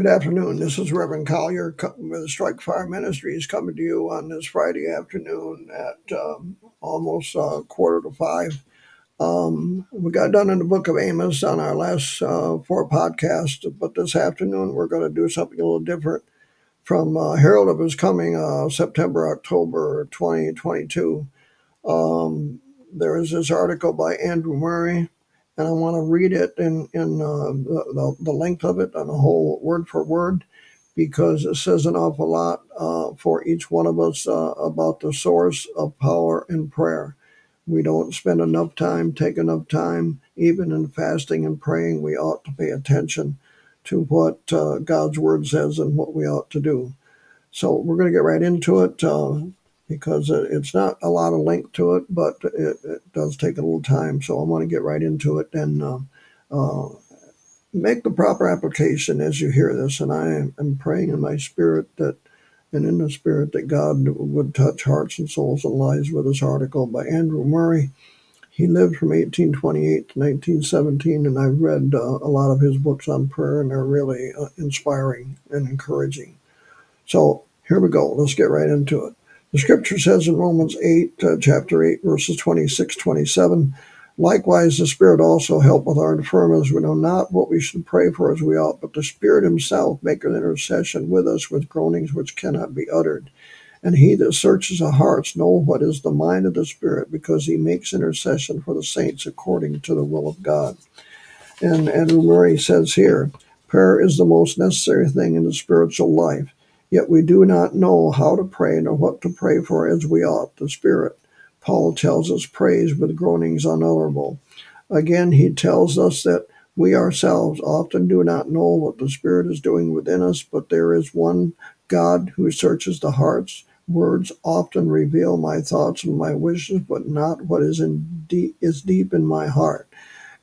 Good afternoon. This is Reverend Collier with Strike Fire Ministries coming to you on this Friday afternoon at um, almost uh, quarter to five. Um, we got done in the book of Amos on our last uh, four podcasts, but this afternoon we're going to do something a little different from uh, Herald of His Coming, uh, September, October 2022. Um, there is this article by Andrew Murray and I want to read it in in uh, the, the length of it and the whole word for word because it says an awful lot uh, for each one of us uh, about the source of power in prayer. We don't spend enough time, take enough time, even in fasting and praying. We ought to pay attention to what uh, God's word says and what we ought to do. So we're going to get right into it. Because it's not a lot of length to it, but it, it does take a little time. So I want to get right into it and uh, uh, make the proper application as you hear this. And I am praying in my spirit that, and in the spirit, that God would touch hearts and souls and lives with this article by Andrew Murray. He lived from 1828 to 1917, and I've read uh, a lot of his books on prayer, and they're really uh, inspiring and encouraging. So here we go. Let's get right into it. The scripture says in Romans 8, uh, chapter 8, verses 26, 27, Likewise, the Spirit also help with our infirmities. We know not what we should pray for as we ought, but the Spirit Himself maketh intercession with us with groanings which cannot be uttered. And he that searches the hearts know what is the mind of the Spirit, because he makes intercession for the saints according to the will of God. And Andrew Murray says here, prayer is the most necessary thing in the spiritual life. Yet we do not know how to pray nor what to pray for as we ought. The Spirit, Paul tells us, prays with groanings unutterable. Again, he tells us that we ourselves often do not know what the Spirit is doing within us, but there is one God who searches the hearts. Words often reveal my thoughts and my wishes, but not what is in deep, is deep in my heart.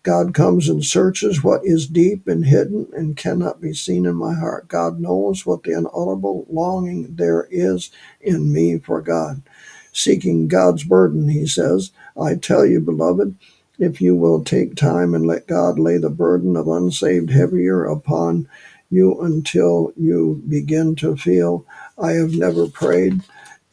God comes and searches what is deep and hidden and cannot be seen in my heart. God knows what the unutterable longing there is in me for God. Seeking God's burden, he says, I tell you, beloved, if you will take time and let God lay the burden of unsaved heavier upon you until you begin to feel, I have never prayed,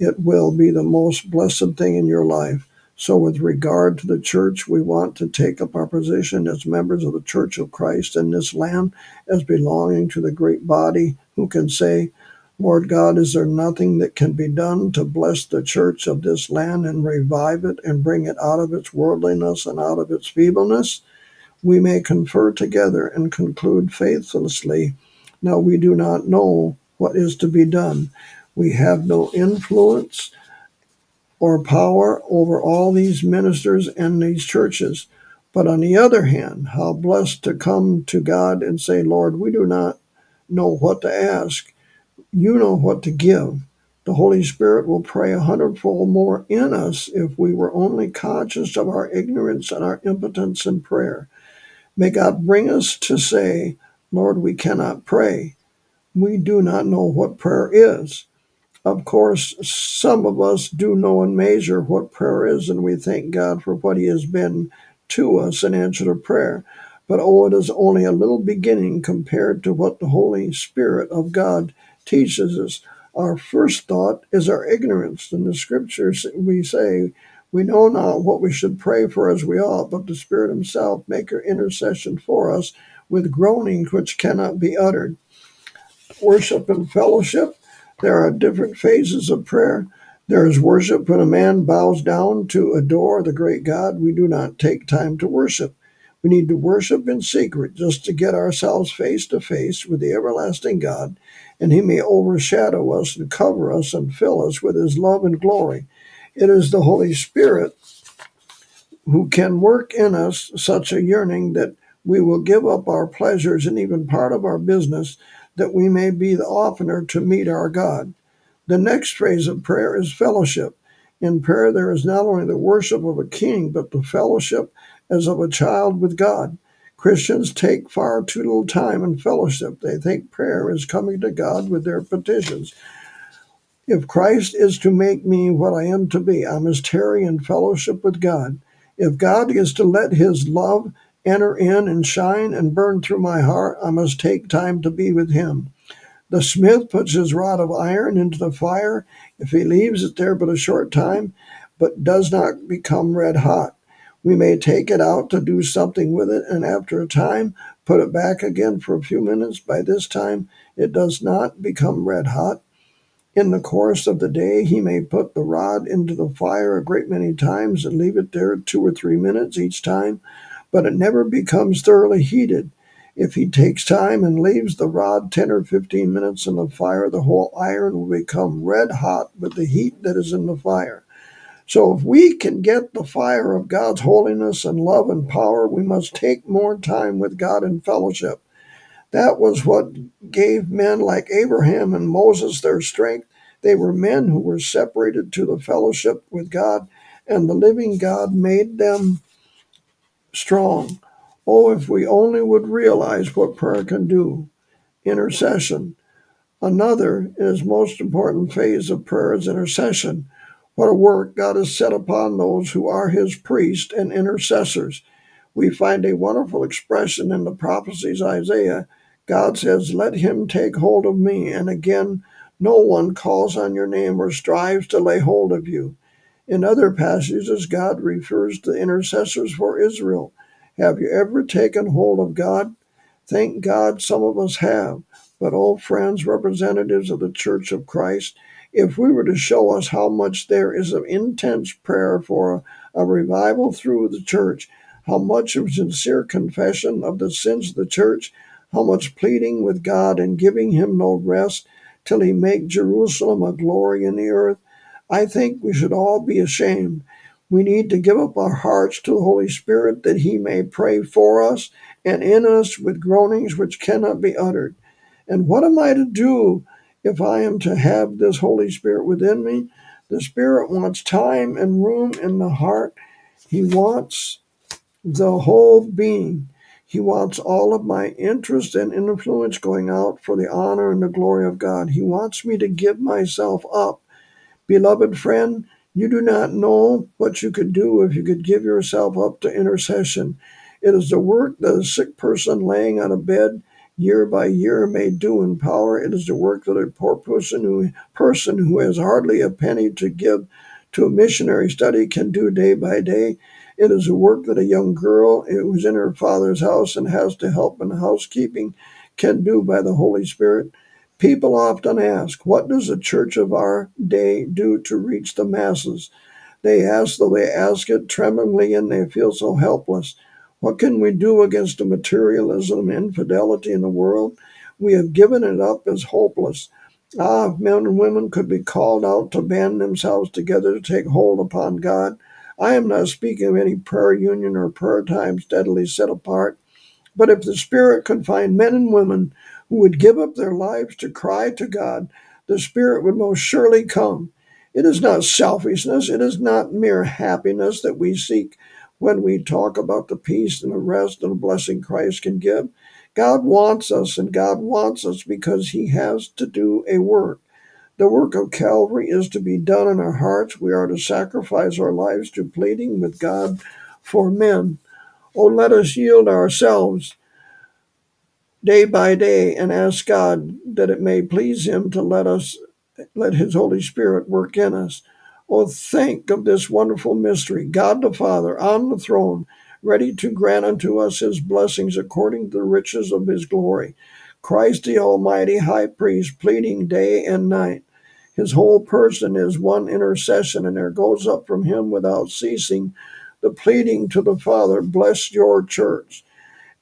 it will be the most blessed thing in your life. So, with regard to the church, we want to take up our position as members of the Church of Christ in this land as belonging to the great body who can say, Lord God, is there nothing that can be done to bless the church of this land and revive it and bring it out of its worldliness and out of its feebleness? We may confer together and conclude faithlessly. Now, we do not know what is to be done. We have no influence or power over all these ministers and these churches. But on the other hand, how blessed to come to God and say, Lord, we do not know what to ask. You know what to give. The Holy Spirit will pray a hundredfold more in us if we were only conscious of our ignorance and our impotence in prayer. May God bring us to say, Lord, we cannot pray. We do not know what prayer is. Of course, some of us do know and measure what prayer is, and we thank God for what He has been to us in answer to prayer. But oh, it is only a little beginning compared to what the Holy Spirit of God teaches us. Our first thought is our ignorance. In the scriptures, we say, We know not what we should pray for as we ought, but the Spirit Himself make intercession for us with groanings which cannot be uttered. Worship and fellowship there are different phases of prayer. There is worship when a man bows down to adore the great God. We do not take time to worship. We need to worship in secret just to get ourselves face to face with the everlasting God, and He may overshadow us and cover us and fill us with His love and glory. It is the Holy Spirit who can work in us such a yearning that we will give up our pleasures and even part of our business that we may be the oftener to meet our God. The next phase of prayer is fellowship. In prayer, there is not only the worship of a king, but the fellowship as of a child with God. Christians take far too little time in fellowship. They think prayer is coming to God with their petitions. If Christ is to make me what I am to be, I must tarry in fellowship with God. If God is to let his love enter in and shine and burn through my heart, I must take time to be with Him. The smith puts his rod of iron into the fire. If he leaves it there but a short time, but does not become red hot, we may take it out to do something with it, and after a time, put it back again for a few minutes. By this time, it does not become red hot. In the course of the day, he may put the rod into the fire a great many times and leave it there two or three minutes each time, but it never becomes thoroughly heated. If he takes time and leaves the rod 10 or 15 minutes in the fire, the whole iron will become red hot with the heat that is in the fire. So, if we can get the fire of God's holiness and love and power, we must take more time with God in fellowship. That was what gave men like Abraham and Moses their strength. They were men who were separated to the fellowship with God, and the living God made them strong. Oh, if we only would realize what prayer can do. Intercession. Another is most important phase of prayer is intercession. What a work God has set upon those who are his priests and intercessors. We find a wonderful expression in the prophecies Isaiah. God says, Let him take hold of me. And again, no one calls on your name or strives to lay hold of you. In other passages, God refers to intercessors for Israel. Have you ever taken hold of God? Thank God some of us have. But, oh, friends, representatives of the Church of Christ, if we were to show us how much there is of intense prayer for a, a revival through the church, how much of sincere confession of the sins of the church, how much pleading with God and giving Him no rest till He make Jerusalem a glory in the earth, I think we should all be ashamed we need to give up our hearts to the Holy Spirit that He may pray for us and in us with groanings which cannot be uttered. And what am I to do if I am to have this Holy Spirit within me? The Spirit wants time and room in the heart. He wants the whole being. He wants all of my interest and influence going out for the honor and the glory of God. He wants me to give myself up. Beloved friend, you do not know what you could do if you could give yourself up to intercession. It is the work that a sick person laying on a bed year by year may do in power. It is the work that a poor person who, person who has hardly a penny to give to a missionary study can do day by day. It is the work that a young girl who is in her father's house and has to help in housekeeping can do by the Holy Spirit. People often ask, What does the church of our day do to reach the masses? They ask, though they ask it tremblingly and they feel so helpless. What can we do against the materialism and infidelity in the world? We have given it up as hopeless. Ah, if men and women could be called out to band themselves together to take hold upon God. I am not speaking of any prayer union or prayer time steadily set apart, but if the Spirit could find men and women who would give up their lives to cry to God, the Spirit would most surely come. It is not selfishness, it is not mere happiness that we seek when we talk about the peace and the rest and the blessing Christ can give. God wants us, and God wants us because He has to do a work. The work of Calvary is to be done in our hearts. We are to sacrifice our lives to pleading with God for men. Oh, let us yield ourselves day by day and ask God that it may please Him to let us, let His Holy Spirit work in us. Oh, think of this wonderful mystery God the Father on the throne, ready to grant unto us His blessings according to the riches of His glory. Christ the Almighty High Priest, pleading day and night. His whole person is one intercession, and there goes up from Him without ceasing the pleading to the Father, Bless your church.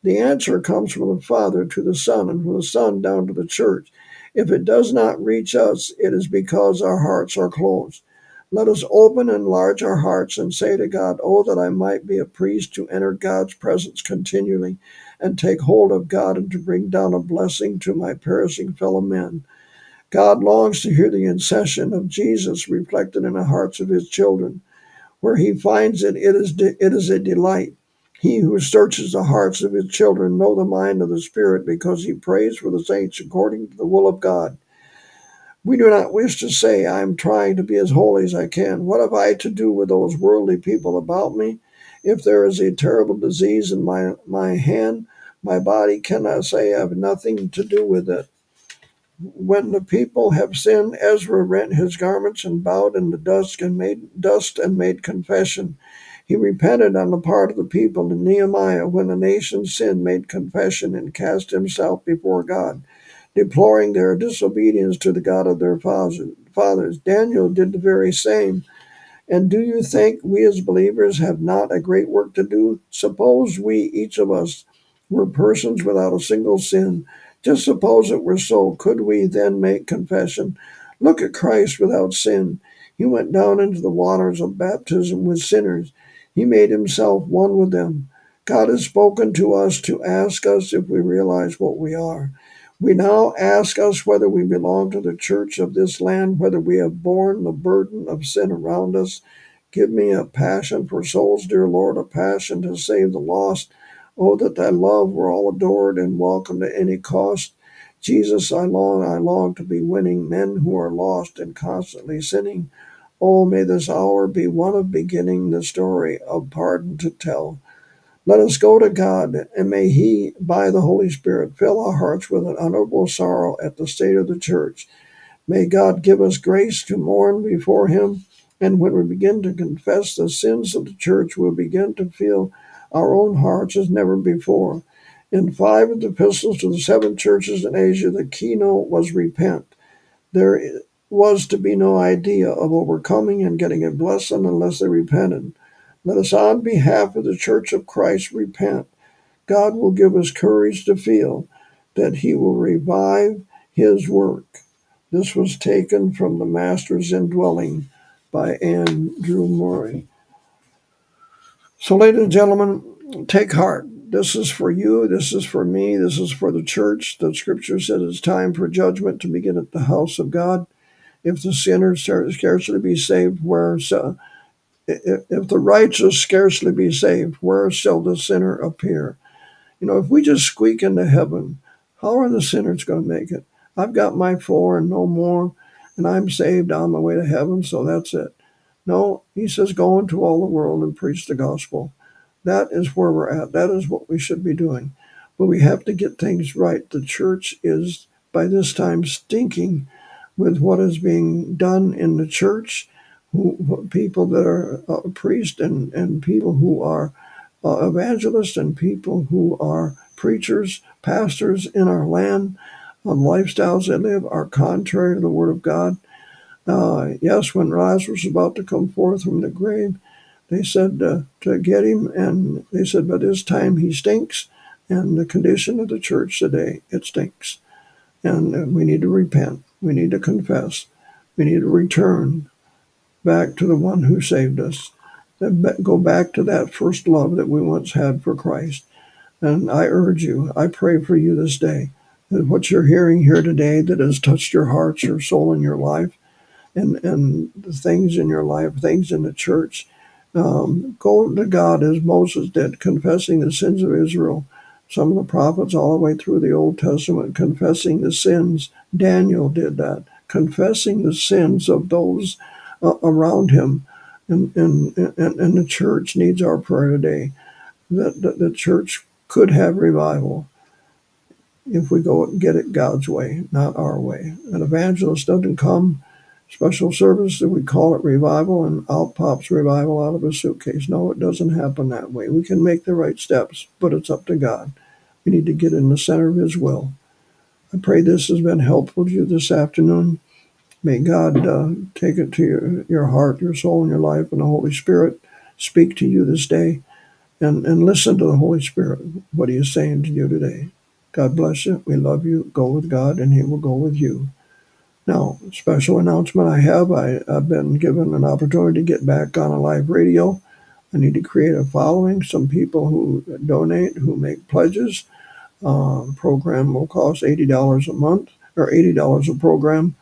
The answer comes from the Father to the Son, and from the Son down to the church. If it does not reach us, it is because our hearts are closed. Let us open and enlarge our hearts and say to God, Oh, that I might be a priest to enter God's presence continually and take hold of God and to bring down a blessing to my perishing fellow men. God longs to hear the intercession of Jesus reflected in the hearts of his children. Where he finds it, it is, de- it is a delight. He who searches the hearts of his children know the mind of the Spirit because he prays for the saints according to the will of God. We do not wish to say, I am trying to be as holy as I can. What have I to do with those worldly people about me? If there is a terrible disease in my, my hand, my body cannot say I have nothing to do with it. when the people have sinned, Ezra rent his garments and bowed in the dust and made dust and made confession. He repented on the part of the people, and Nehemiah, when the nation sinned, made confession and cast himself before God, deploring their disobedience to the God of their fathers. Daniel did the very same. And do you think we as believers have not a great work to do? Suppose we, each of us, were persons without a single sin. Just suppose it were so. Could we then make confession? Look at Christ without sin. He went down into the waters of baptism with sinners. He made himself one with them. God has spoken to us to ask us if we realize what we are. We now ask us whether we belong to the church of this land, whether we have borne the burden of sin around us. Give me a passion for souls, dear Lord, a passion to save the lost. Oh, that thy love were all adored and welcomed at any cost. Jesus, I long, I long to be winning men who are lost and constantly sinning. Oh, may this hour be one of beginning the story of pardon to tell. Let us go to God, and may He, by the Holy Spirit, fill our hearts with an unutterable sorrow at the state of the church. May God give us grace to mourn before Him, and when we begin to confess the sins of the church, we'll begin to feel our own hearts as never before. In five of the epistles to the seven churches in Asia, the keynote was repent. There was to be no idea of overcoming and getting a blessing unless they repented. Let us, on behalf of the Church of Christ, repent. God will give us courage to feel that He will revive His work. This was taken from the Master's Indwelling by Andrew Murray. So, ladies and gentlemen, take heart. This is for you. This is for me. This is for the church. The scripture said it's time for judgment to begin at the house of God if the sinner scarcely be saved, where uh, if the righteous scarcely be saved, where shall the sinner appear? You know, if we just squeak into heaven, how are the sinners going to make it? I've got my four and no more, and I'm saved on my way to heaven, so that's it. No, he says, go into all the world and preach the gospel. That is where we're at. That is what we should be doing. But we have to get things right. The church is, by this time, stinking with what is being done in the church, who, people that are uh, priests and, and people who are uh, evangelists and people who are preachers, pastors in our land, uh, lifestyles they live are contrary to the Word of God. Uh, yes, when Lazarus was about to come forth from the grave, they said uh, to get him, and they said, but this time he stinks. And the condition of the church today, it stinks. And we need to repent. We need to confess. We need to return back to the one who saved us. Go back to that first love that we once had for Christ. And I urge you, I pray for you this day that what you're hearing here today that has touched your hearts, your soul, and your life, and, and the things in your life, things in the church, um, go to God as Moses did, confessing the sins of Israel some of the prophets all the way through the Old Testament confessing the sins. Daniel did that, confessing the sins of those uh, around him. And, and, and, and, the church needs our prayer today that, that the church could have revival if we go and get it God's way, not our way. An evangelist doesn't come special service that we call it revival and out pops revival out of a suitcase. No, it doesn't happen that way. We can make the right steps, but it's up to God. We need to get in the center of His will. I pray this has been helpful to you this afternoon. May God uh, take it to your, your heart, your soul, and your life, and the Holy Spirit speak to you this day. And, and listen to the Holy Spirit, what He is saying to you today. God bless you. We love you. Go with God, and He will go with you. Now, special announcement I have I, have been given an opportunity to get back on a live radio. I need to create a following, some people who donate, who make pledges. Uh, program will cost $80 a month or $80 a program.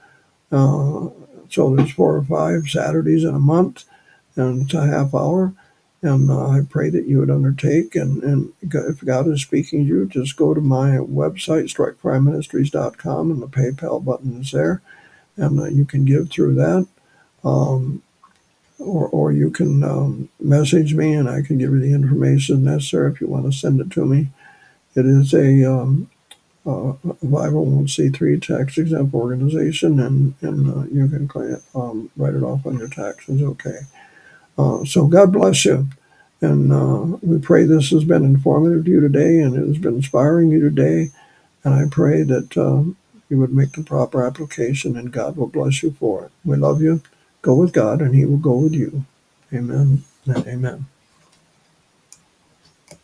Uh, so there's four or five Saturdays in a month, and it's a half hour. And uh, I pray that you would undertake. And, and if God is speaking to you, just go to my website, strikefireministries.com, and the PayPal button is there. And uh, you can give through that. Um, or, or you can um, message me and I can give you the information necessary if you want to send it to me. It is a um, uh, 501c3 tax exempt organization, and and uh, you can claim, um, write it off on your taxes. Okay. Uh, so God bless you, and uh, we pray this has been informative to you today, and it has been inspiring you today. And I pray that um, you would make the proper application, and God will bless you for it. We love you. Go with God, and He will go with you. Amen amen.